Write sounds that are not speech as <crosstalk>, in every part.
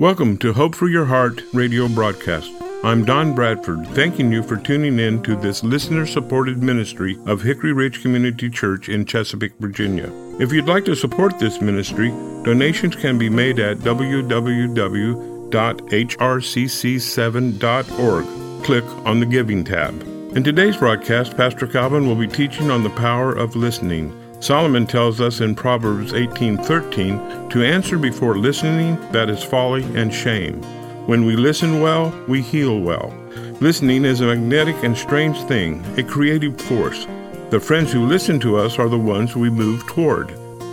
Welcome to Hope for Your Heart radio broadcast. I'm Don Bradford, thanking you for tuning in to this listener supported ministry of Hickory Ridge Community Church in Chesapeake, Virginia. If you'd like to support this ministry, donations can be made at www.hrcc7.org. Click on the Giving tab. In today's broadcast, Pastor Calvin will be teaching on the power of listening. Solomon tells us in Proverbs 18:13 to answer before listening that is folly and shame. When we listen well, we heal well. Listening is a magnetic and strange thing, a creative force. The friends who listen to us are the ones we move toward.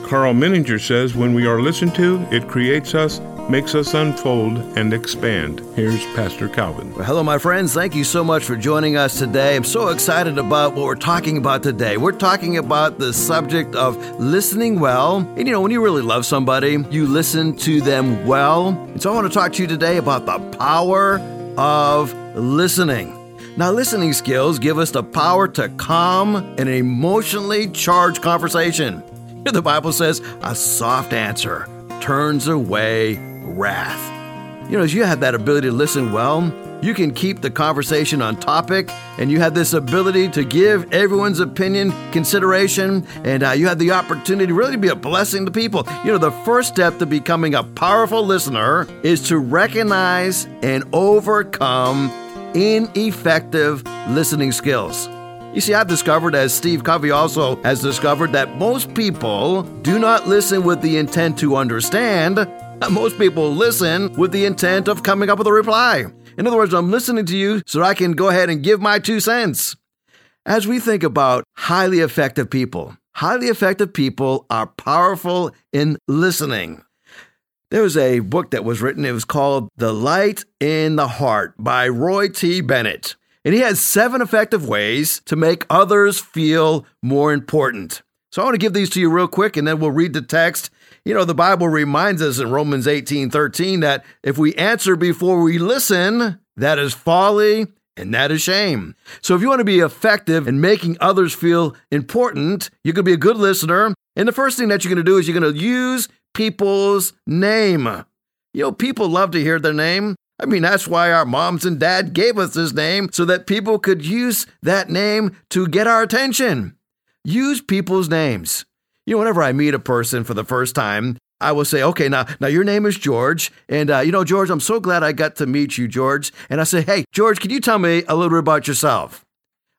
Karl Menninger says when we are listened to, it creates us, makes us unfold and expand. Here's Pastor Calvin. Well, hello, my friends. Thank you so much for joining us today. I'm so excited about what we're talking about today. We're talking about the subject of listening well. And you know, when you really love somebody, you listen to them well. And so I want to talk to you today about the power of listening. Now, listening skills give us the power to calm an emotionally charged conversation. The Bible says a soft answer turns away wrath. You know, as you have that ability to listen well, you can keep the conversation on topic, and you have this ability to give everyone's opinion consideration, and uh, you have the opportunity to really be a blessing to people. You know, the first step to becoming a powerful listener is to recognize and overcome ineffective listening skills. You see, I've discovered, as Steve Covey also has discovered, that most people do not listen with the intent to understand. Most people listen with the intent of coming up with a reply. In other words, I'm listening to you so I can go ahead and give my two cents. As we think about highly effective people, highly effective people are powerful in listening. There was a book that was written, it was called The Light in the Heart by Roy T. Bennett. And he has seven effective ways to make others feel more important. So I want to give these to you real quick and then we'll read the text. You know, the Bible reminds us in Romans 18 13 that if we answer before we listen, that is folly and that is shame. So if you want to be effective in making others feel important, you can be a good listener. And the first thing that you're going to do is you're going to use people's name. You know, people love to hear their name. I mean, that's why our moms and dad gave us this name so that people could use that name to get our attention. Use people's names. You know, whenever I meet a person for the first time, I will say, okay, now, now your name is George. And, uh, you know, George, I'm so glad I got to meet you, George. And I say, hey, George, can you tell me a little bit about yourself?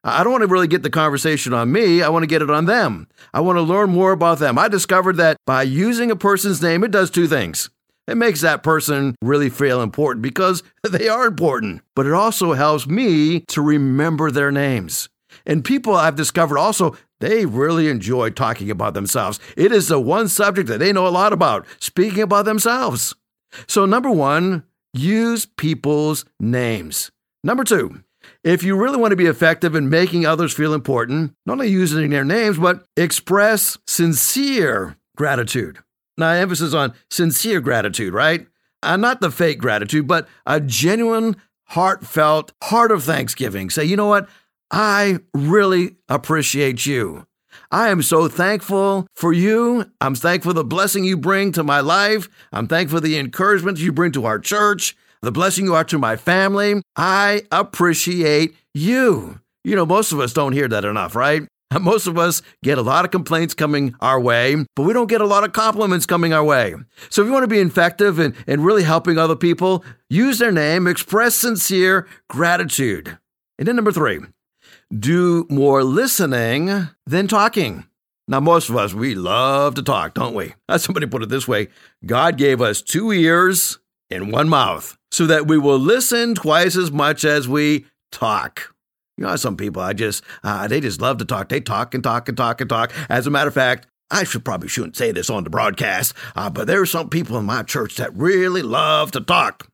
I don't want to really get the conversation on me. I want to get it on them. I want to learn more about them. I discovered that by using a person's name, it does two things. It makes that person really feel important because <laughs> they are important, but it also helps me to remember their names. And people I've discovered also, they really enjoy talking about themselves. It is the one subject that they know a lot about, speaking about themselves. So, number one, use people's names. Number two, if you really want to be effective in making others feel important, not only using their names, but express sincere gratitude. Now, emphasis on sincere gratitude, right? Uh, not the fake gratitude, but a genuine, heartfelt, heart of thanksgiving. Say, you know what? I really appreciate you. I am so thankful for you. I'm thankful for the blessing you bring to my life. I'm thankful for the encouragement you bring to our church, the blessing you are to my family. I appreciate you. You know, most of us don't hear that enough, right? <laughs> Most of us get a lot of complaints coming our way, but we don't get a lot of compliments coming our way. So if you want to be effective and, and really helping other people, use their name, express sincere gratitude. And then number three, do more listening than talking. Now, most of us, we love to talk, don't we? As somebody put it this way God gave us two ears and one mouth so that we will listen twice as much as we talk. You know, some people, I just, uh, they just love to talk. They talk and talk and talk and talk. As a matter of fact, I should probably shouldn't say this on the broadcast, uh, but there are some people in my church that really love to talk.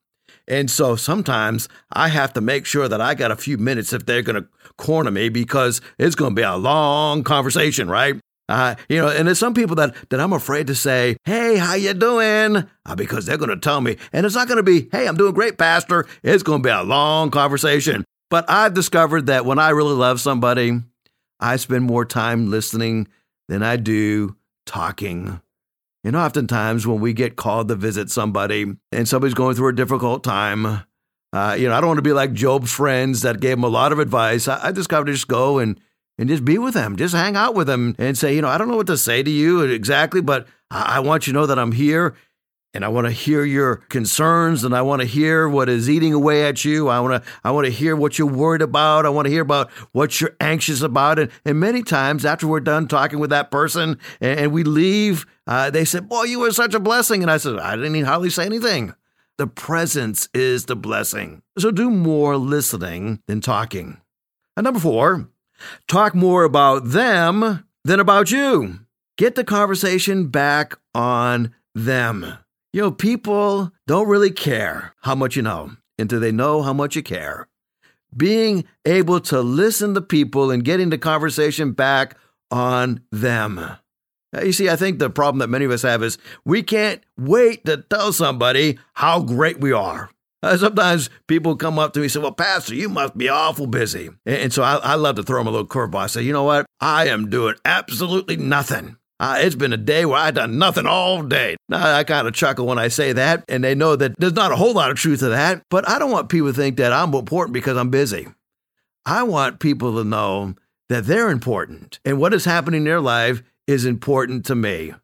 And so sometimes I have to make sure that I got a few minutes if they're going to corner me because it's going to be a long conversation, right? Uh, you know, and there's some people that, that I'm afraid to say, "Hey, how you doing?" Uh, because they're going to tell me, and it's not going to be, "Hey, I'm doing great, Pastor." It's going to be a long conversation. But I've discovered that when I really love somebody, I spend more time listening than I do talking. And oftentimes, when we get called to visit somebody and somebody's going through a difficult time, uh, you know, I don't want to be like Job's friends that gave him a lot of advice. I, I to just go and and just be with them, just hang out with them, and say, you know, I don't know what to say to you exactly, but I, I want you to know that I'm here and I want to hear your concerns and I want to hear what is eating away at you. I want to I want to hear what you're worried about. I want to hear about what you're anxious about. And, and many times after we're done talking with that person and, and we leave, uh, they said, "Boy, you were such a blessing." And I said, "I didn't hardly say anything." The presence is the blessing. So do more listening than talking. And number four, talk more about them than about you. Get the conversation back on them. You know, people don't really care how much you know until they know how much you care. Being able to listen to people and getting the conversation back on them. Now, you see, I think the problem that many of us have is we can't wait to tell somebody how great we are. Uh, sometimes people come up to me and say, Well, Pastor, you must be awful busy. And, and so I, I, love to throw them a little curveball. I say, You know what? I am doing absolutely nothing. Uh, it's been a day where I've done nothing all day. Now, I kind of chuckle when I say that, and they know that there's not a whole lot of truth to that, but I don't want people to think that I'm important because I'm busy. I want people to know that they're important and what is happening in their life is important to me.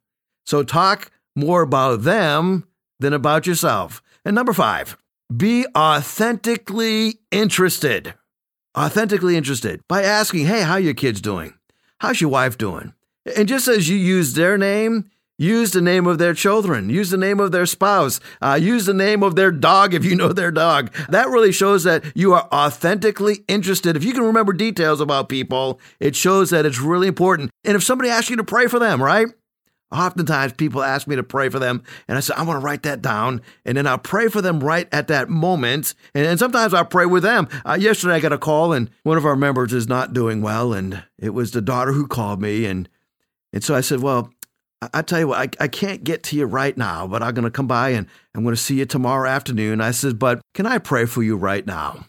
So talk more about them than about yourself. And number five, be authentically interested. Authentically interested by asking, hey, how your kids doing? How's your wife doing? And just as you use their name, use the name of their children, use the name of their spouse, uh, use the name of their dog if you know their dog. That really shows that you are authentically interested. If you can remember details about people, it shows that it's really important. And if somebody asks you to pray for them, right? Oftentimes people ask me to pray for them, and I say, I want to write that down, and then I'll pray for them right at that moment. And, and sometimes I'll pray with them. Uh, yesterday I got a call, and one of our members is not doing well, and it was the daughter who called me, and and so I said, Well, I, tell you what, I, I can't get to you right now, but I'm going to come by and I'm going to see you tomorrow afternoon. I said, But can I pray for you right now?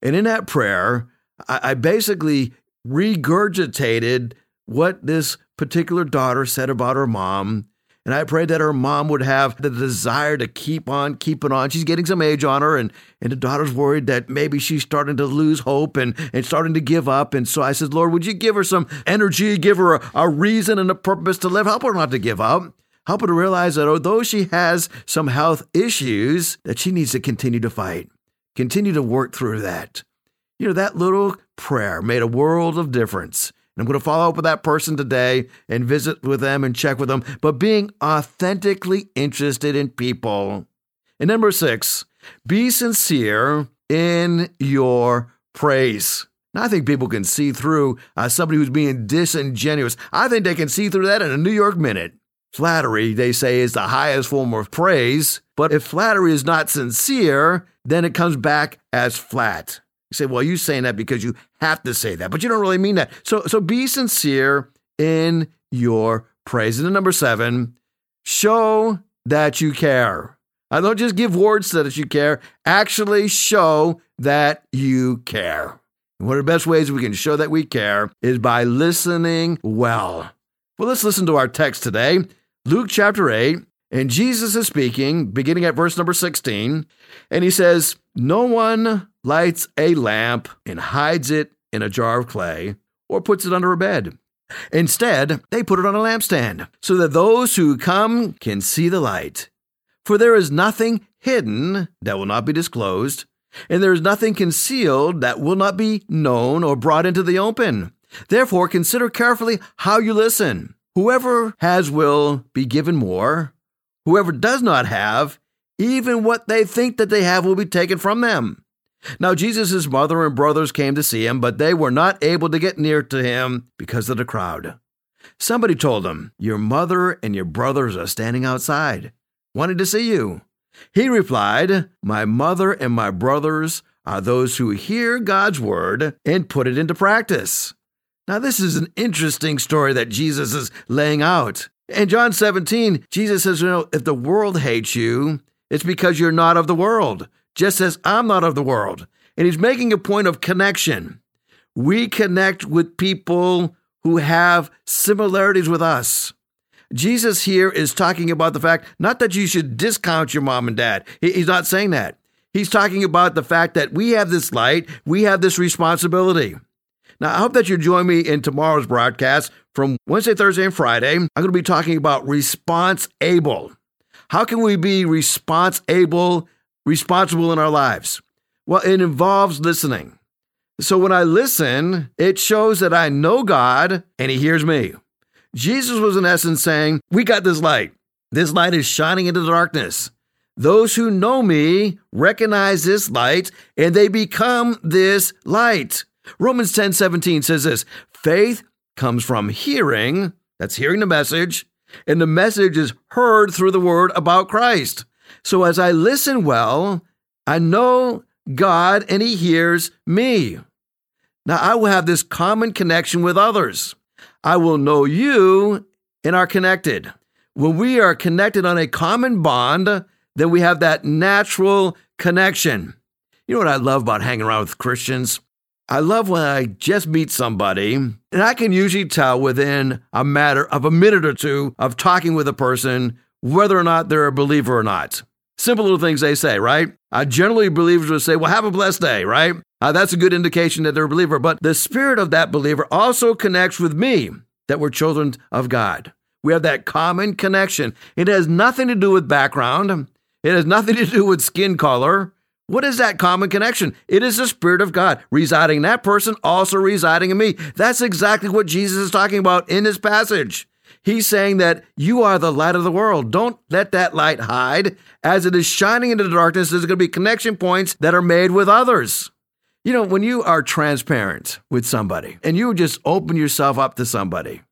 And in that prayer, I, I basically regurgitated what this particular daughter said about her mom and I prayed that her mom would have the desire to keep on keeping on. She's getting some age on her, and, and the daughter's worried that maybe she's starting to lose hope and, and starting to give up. And so I said, Lord, would you give her some energy, give her a, a reason and a purpose to live? Help her not to give up. Help her to realize that although she has some health issues, that she needs to continue to fight, continue to work through that. You know, that little prayer made a world of difference. And I'm going to follow up with that person today and visit with them and check with them, but being authentically interested in people. And number six, be sincere in your praise. Now, I think people can see through uh, somebody who's being disingenuous. I think they can see through that in a New York minute. Flattery, they say, is the highest form of praise, but if flattery is not sincere, then it comes back as flat. You say, well, you're saying that because you have to say that, but you don't really mean that. So, so be sincere in your praise. And then number seven, show that you care. I don't just give words that you care, actually show that you care. And one of the best ways we can show that we care is by listening well. Well, let's listen to our text today, Luke chapter 8. And Jesus is speaking, beginning at verse number 16. And he says, No one lights a lamp and hides it in a jar of clay or puts it under a bed. Instead, they put it on a lampstand so that those who come can see the light. For there is nothing hidden that will not be disclosed, and there is nothing concealed that will not be known or brought into the open. Therefore, consider carefully how you listen. Whoever has will be given more. Whoever does not have, even what they think that they have will be taken from them. Now, Jesus' mother and brothers came to see him, but they were not able to get near to him because of the crowd. Somebody told him, Your mother and your brothers are standing outside, wanting to see you. He replied, My mother and my brothers are those who hear God's word and put it into practice. Now, this is an interesting story that Jesus is laying out. In John 17, Jesus says, You know, if the world hates you, it's because you're not of the world just as I'm not of the world. And he's making a point of connection. We connect with people who have similarities with us. Jesus here is talking about the fact not that you should discount your mom and dad. He's not saying that. He's talking about the fact that we have this light, we have this responsibility. Now, I hope that you join me in tomorrow's broadcast from Wednesday, Thursday, and Friday. I'm going to be talking about response able. How can we be response able, responsible in our lives? Well, it involves listening. So when I listen, it shows that I know God and He hears me. Jesus was, in essence, saying, We got this light. This light is shining into the darkness. Those who know me recognize this light and they become this light. Romans 10 17 says this faith comes from hearing, that's hearing the message, and the message is heard through the word about Christ. So as I listen well, I know God and He hears me. Now I will have this common connection with others. I will know you and are connected. When we are connected on a common bond, then we have that natural connection. You know what I love about hanging around with Christians? I love when I just meet somebody and I can usually tell within a matter of a minute or two of talking with a person whether or not they're a believer or not. Simple little things they say, right? Uh, generally, believers would say, Well, have a blessed day, right? Uh, that's a good indication that they're a believer. But the spirit of that believer also connects with me that we're children of God. We have that common connection. It has nothing to do with background, it has nothing <laughs> to do with skin color. What is that common connection? It is the Spirit of God residing in that person, also residing in me. That's exactly what Jesus is talking about in this passage. He's saying that you are the light of the world. Don't let that light hide. As it is shining into the darkness, there's going to be connection points that are made with others. You know, when you are transparent with somebody and you just open yourself up to somebody,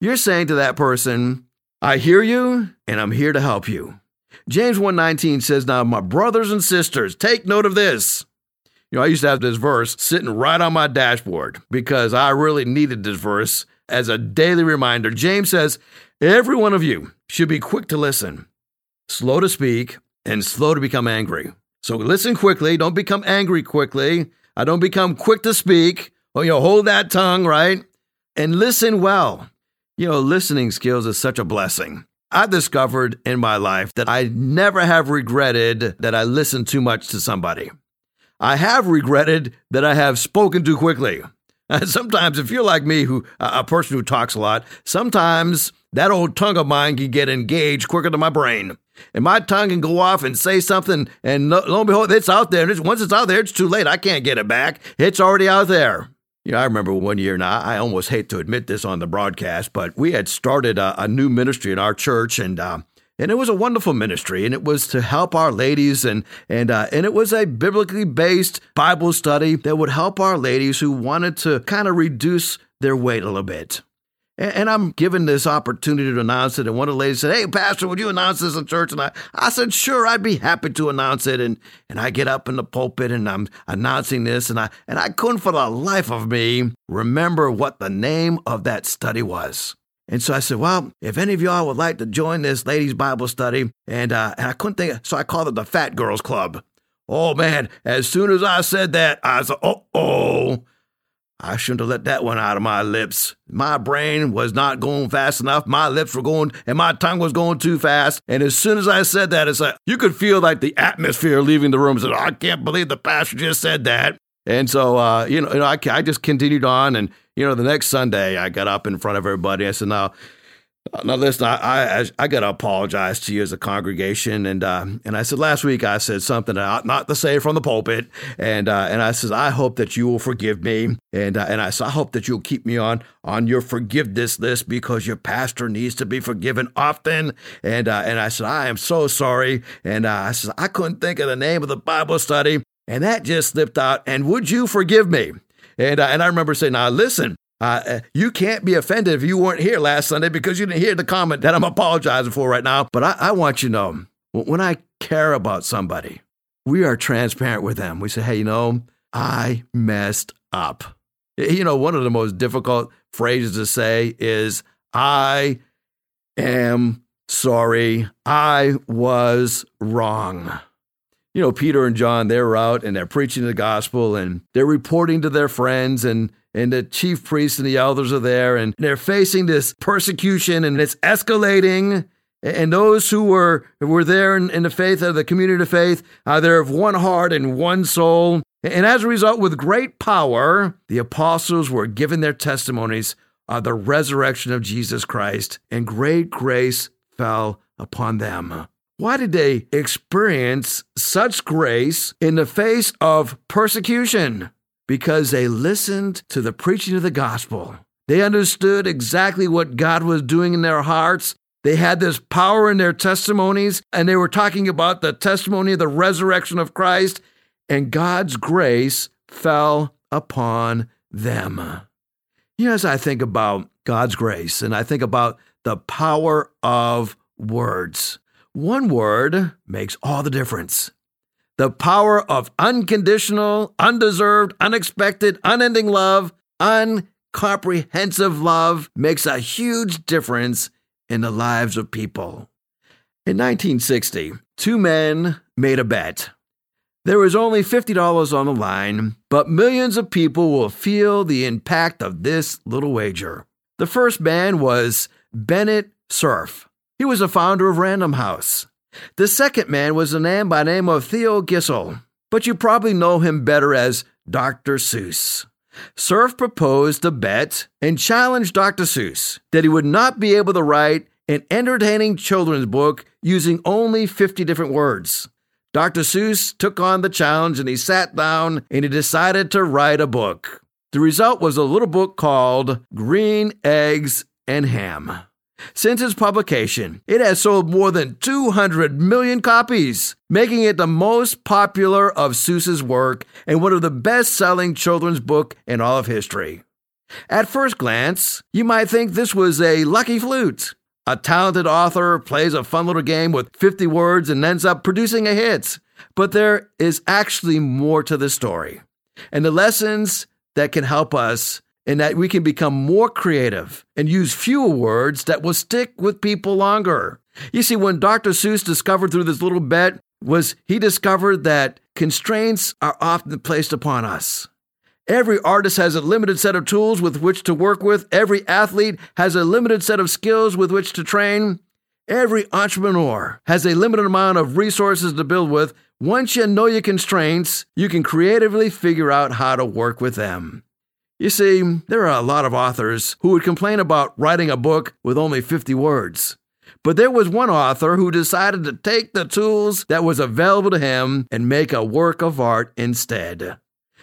you're saying to that person, I hear you and I'm here to help you. James 1:19 says, "Now my brothers and sisters, take note of this." You know, I used to have this verse sitting right on my dashboard because I really needed this verse as a daily reminder. James says, "Every one of you should be quick to listen, slow to speak, and slow to become angry." So listen quickly, don't become angry quickly. I don't become quick to speak. Oh, you know, hold that tongue, right? And listen well. You know, listening skills is such a blessing. I discovered in my life that I never have regretted that I listened too much to somebody. I have regretted that I have spoken too quickly. <laughs> Sometimes, if you're like me, who a person who talks a lot, sometimes that old tongue of mine can get engaged quicker than my brain, and my tongue can go off and say something, and lo, and behold, it's out there. And once it's out there, it's too late. I can't get it back. It's already out there. You know, I remember one year now, I almost hate to admit this on the broadcast, but we had started a, a new ministry in our church and, uh, and it was a wonderful ministry, and it was to help our ladies, and and uh, and it was a biblically based Bible study that would help our ladies who wanted to kind of reduce their weight a little bit. And I'm given this opportunity to announce it. And one of the ladies said, Hey, Pastor, would you announce this in church? And I, I said, Sure, I'd be happy to announce it. And, and I get up in the pulpit and I'm announcing this. And I, and I couldn't for the life of me remember what the name of that study was. And so I said, Well, if any of y'all would like to join this ladies' Bible study, and, uh, and I couldn't think, so I called it the Fat Girls Club. Oh man, as soon as I said that, I said, Oh, oh. I shouldn't have let that one out of my lips. My brain was not going fast enough. My lips were going, and my tongue was going too fast. And as soon as I said that, it's like you could feel like the atmosphere leaving the room. Said, I can't believe the pastor just said that. And so, uh, you know, you know I, I just continued on. And, you know, the next Sunday, I got up in front of everybody. I said, now, now listen, I, I I got to apologize to you as a congregation, and uh, and I said last week I said something I ought not to say from the pulpit, and uh, and I said I hope that you will forgive me, and uh, and I said I hope that you'll keep me on on your forgiveness list because your pastor needs to be forgiven often, and uh, and I said I am so sorry, and uh, I said I couldn't think of the name of the Bible study, and that just slipped out, and would you forgive me? And, uh, and I remember saying, now listen, uh, you can't be offended if you weren't here last Sunday because you didn't hear the comment that I'm apologizing for right now. But I, I want you to know when I care about somebody, we are transparent with them. We say, hey, you know, I messed up. You know, one of the most difficult phrases to say is, I am sorry. I was wrong. You know, Peter and John, they're out and they're preaching the gospel and they're reporting to their friends and and the chief priests and the elders are there, and they're facing this persecution, and it's escalating. And those who were were there in, in the faith of the community of faith, uh, they're of one heart and one soul. And as a result, with great power, the apostles were given their testimonies of the resurrection of Jesus Christ, and great grace fell upon them. Why did they experience such grace in the face of persecution? Because they listened to the preaching of the gospel. They understood exactly what God was doing in their hearts. They had this power in their testimonies, and they were talking about the testimony of the resurrection of Christ, and God's grace fell upon them. You know, as I think about God's grace and I think about the power of words, one word makes all the difference. The power of unconditional, undeserved, unexpected, unending love, uncomprehensive love makes a huge difference in the lives of people. In 1960, two men made a bet. There is only $50 on the line, but millions of people will feel the impact of this little wager. The first man was Bennett Cerf. He was a founder of Random House. The second man was a man by the name of Theo Geisel, but you probably know him better as Dr. Seuss. Cerf proposed a bet and challenged Dr. Seuss that he would not be able to write an entertaining children's book using only 50 different words. Dr. Seuss took on the challenge and he sat down and he decided to write a book. The result was a little book called Green Eggs and Ham. Since its publication, it has sold more than 200 million copies, making it the most popular of Seuss's work and one of the best selling children's book in all of history. At first glance, you might think this was a lucky flute. A talented author plays a fun little game with 50 words and ends up producing a hit. But there is actually more to the story. And the lessons that can help us and that we can become more creative and use fewer words that will stick with people longer. You see, when Dr. Seuss discovered through this little bet was he discovered that constraints are often placed upon us. Every artist has a limited set of tools with which to work with. Every athlete has a limited set of skills with which to train. Every entrepreneur has a limited amount of resources to build with. Once you know your constraints, you can creatively figure out how to work with them. You see, there are a lot of authors who would complain about writing a book with only 50 words. But there was one author who decided to take the tools that was available to him and make a work of art instead.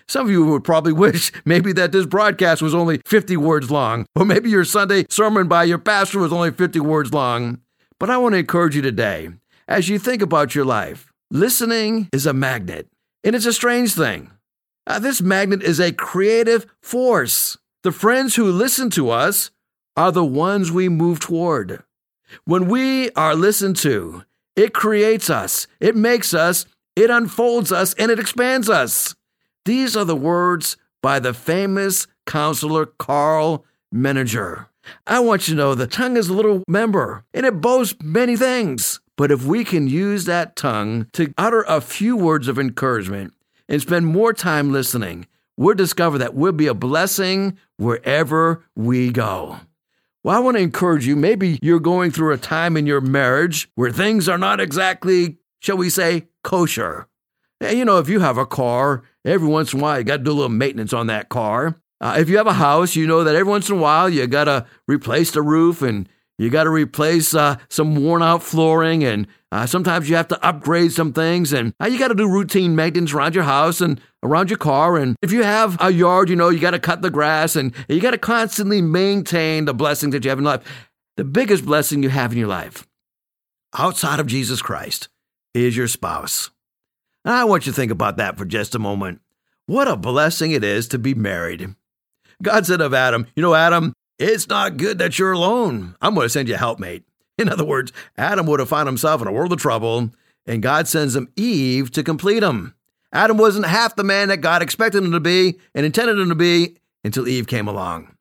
Some of you would probably <laughs> wish maybe that this broadcast was only 50 words long, or maybe your Sunday sermon by your pastor was only 50 words long. But I want to encourage you today, as you think about your life, listening is a magnet, and it's a strange thing. Uh, this magnet is a creative force. The friends who listen to us are the ones we move toward. When we are listened to, it creates us, it makes us, it unfolds us, and it expands us. These are the words by the famous counselor Karl Menninger. I want you to know the tongue is a little member and it boasts many things. But if we can use that tongue to utter a few words of encouragement, and spend more time listening, we'll discover that we'll be a blessing wherever we go. Well, I want to encourage you. Maybe you're going through a time in your marriage where things are not exactly, shall we say, kosher. You know, if you have a car, every once in a while you got to do a little maintenance on that car. Uh, if you have a house, you know that every once in a while you got to replace the roof and you got to replace uh, some worn out flooring and uh, sometimes you have to upgrade some things, and uh, you got to do routine maintenance around your house and around your car. And if you have a yard, you know, you got to cut the grass and you got to constantly maintain the blessings that you have in life. The biggest blessing you have in your life, outside of Jesus Christ, is your spouse. I want you to think about that for just a moment. What a blessing it is to be married. God said of Adam, You know, Adam, it's not good that you're alone. I'm going to send you a helpmate. <laughs> In other words, Adam would have found himself in a world of trouble, and God sends him Eve to complete him. Adam wasn't half the man that God expected him to be and intended him to be until Eve came along.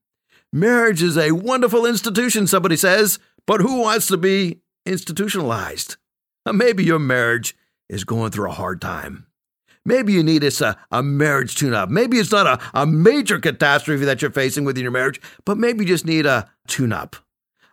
Marriage is a wonderful institution, somebody says, but who wants to be institutionalized? Maybe your marriage is going through a hard time. Maybe you need a, a marriage tune up. Maybe it's not a, a major catastrophe that you're facing within your marriage, but maybe you just need a tune up.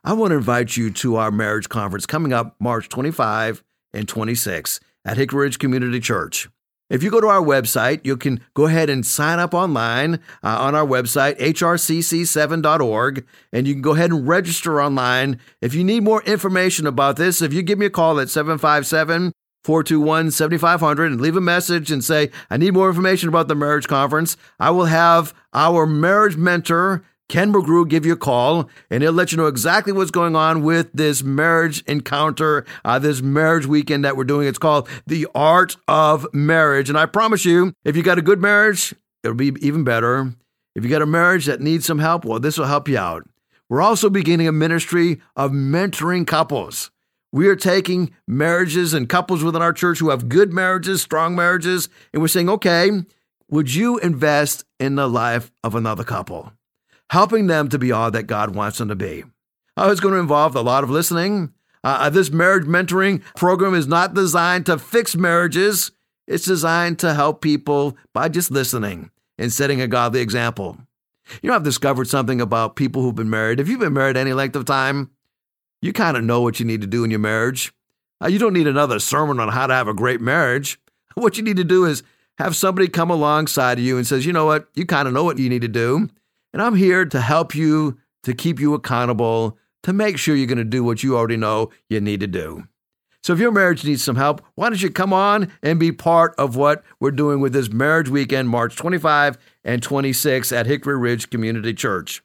I want to invite you to our marriage conference coming up March 25 and 26 at Hickory Ridge Community Church. If you go to our website, you can go ahead and sign up online uh, on our website, hrcc7.org, and you can go ahead and register online. If you need more information about this, if you give me a call at 757 421 7500 and leave a message and say, I need more information about the marriage conference, I will have our marriage mentor Ken McGrew give you a call and he'll let you know exactly what's going on with this marriage encounter, uh, this marriage weekend that we're doing. It's called The Art of Marriage. And I promise you, if you got a good marriage, it'll be even better. If you got a marriage that needs some help, well, this will help you out. We're also beginning a ministry of mentoring couples. We are taking marriages and couples within our church who have good marriages, strong marriages, and we're saying, okay, would you invest in the life of another couple? helping them to be all that God wants them to be. Oh, it's going to involve a lot of listening. Uh, uh, this marriage mentoring program is not designed to fix marriages, it's designed to help people by just listening and setting a godly example. You know, I've discovered something about people who've been married. If you've been married any length of time, you kind of know what you need to do in your marriage. Uh, you don't need another sermon on how to have a great marriage. <laughs> What you need to do is have somebody come alongside of you and says, you know what, you kind of know what you need to do. And I'm here to help you, to keep you accountable, to make sure you're going to do what you already know you need to do. So if your marriage needs some help, why don't you come on and be part of what we're doing with this marriage weekend, March 25 and 26 at Hickory Ridge Community Church.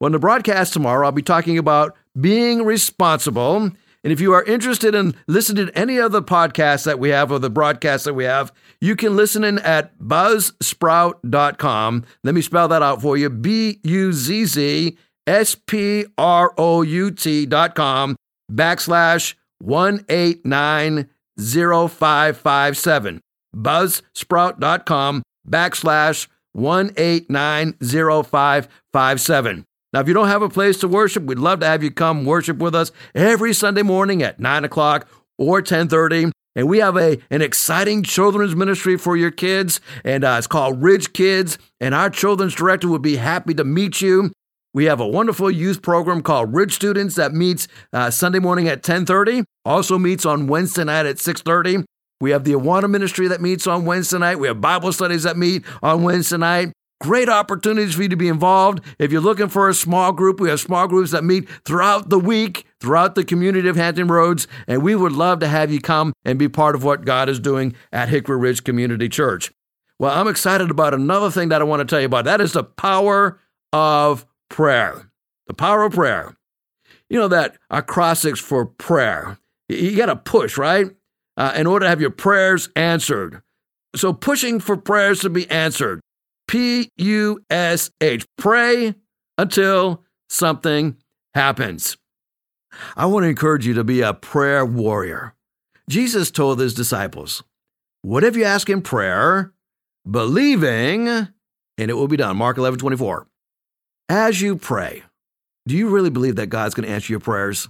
In the broadcast tomorrow, I'll be talking about being responsible. And if you are interested in listening to any of the podcasts that we have or the broadcasts that we have, you can listen in at buzzsprout.com. Let me spell that out for you B U Z Z S P R O U T.com backslash 1890557. Buzzsprout.com backslash 1890557. Now, if you don't have a place to worship, we'd love to have you come worship with us every Sunday morning at 9 o'clock or 1030. And we have a an exciting children's ministry for your kids, and uh, it's called Ridge Kids. And our children's director would be happy to meet you. We have a wonderful youth program called Ridge Students that meets uh, Sunday morning at 10:30. Also meets on Wednesday night at 6:30. We have the Awana ministry that meets on Wednesday night. We have Bible studies that meet on Wednesday night. Great opportunities for you to be involved. If you're looking for a small group, we have small groups that meet throughout the week, throughout the community of Hampton Roads, and we would love to have you come and be part of what God is doing at Hickory Ridge Community Church. Well, I'm excited about another thing that I want to tell you about. That is the power of prayer. The power of prayer. You know that acrostics for prayer. You got to push, right? Uh, in order to have your prayers answered. So, pushing for prayers to be answered. P U S H. Pray until something happens. I want to encourage you to be a prayer warrior. Jesus told his disciples, Whatever you ask in prayer, believing, and it will be done. Mark 11 24. As you pray, do you really believe that God's going to answer your prayers?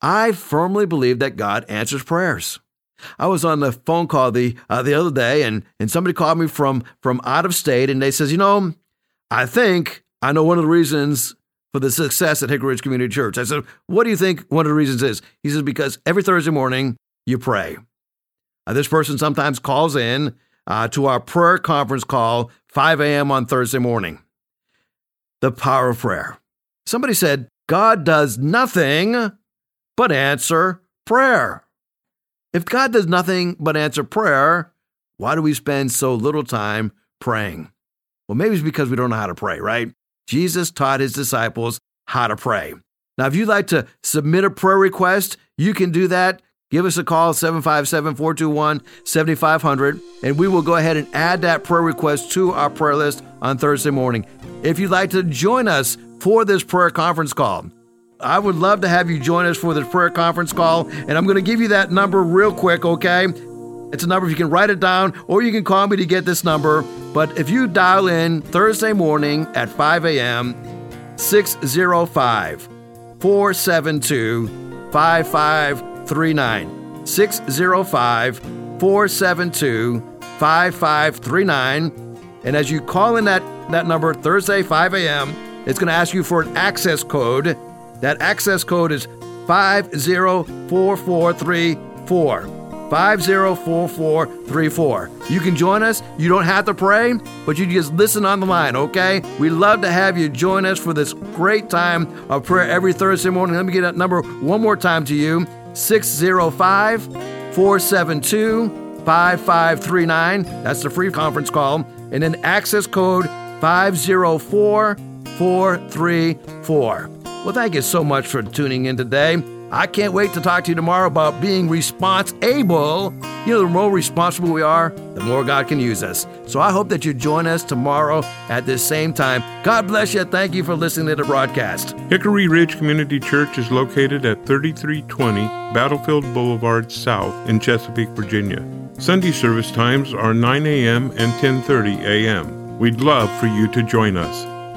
I firmly believe that God answers prayers. I was on the phone call the uh, the other day, and and somebody called me from from out of state, and they says, you know, I think I know one of the reasons for the success at Hickory Ridge Community Church. I said, what do you think one of the reasons is? He says because every Thursday morning you pray. Uh, this person sometimes calls in uh, to our prayer conference call 5 a.m. on Thursday morning. The power of prayer. Somebody said, God does nothing but answer prayer. If God does nothing but answer prayer, why do we spend so little time praying? Well, maybe it's because we don't know how to pray, right? Jesus taught his disciples how to pray. Now, if you'd like to submit a prayer request, you can do that. Give us a call, 757 421 7500, and we will go ahead and add that prayer request to our prayer list on Thursday morning. If you'd like to join us for this prayer conference call, I would love to have you join us for this prayer conference call. And I'm going to give you that number real quick, okay? It's a number if you can write it down or you can call me to get this number. But if you dial in Thursday morning at 5 a.m., 605 472 5539. 605 472 5539. And as you call in that, that number Thursday, 5 a.m., it's going to ask you for an access code. That access code is 504434. 504434. You can join us. You don't have to pray, but you just listen on the line, okay? We love to have you join us for this great time of prayer every Thursday morning. Let me get that number one more time to you 605 472 5539. That's the free conference call. And then access code 504434. Well, thank you so much for tuning in today. I can't wait to talk to you tomorrow about being responsible. You know, the more responsible we are, the more God can use us. So I hope that you join us tomorrow at this same time. God bless you. Thank you for listening to the broadcast. Hickory Ridge Community Church is located at 3320 Battlefield Boulevard South in Chesapeake, Virginia. Sunday service times are 9 a.m. and 10:30 a.m. We'd love for you to join us.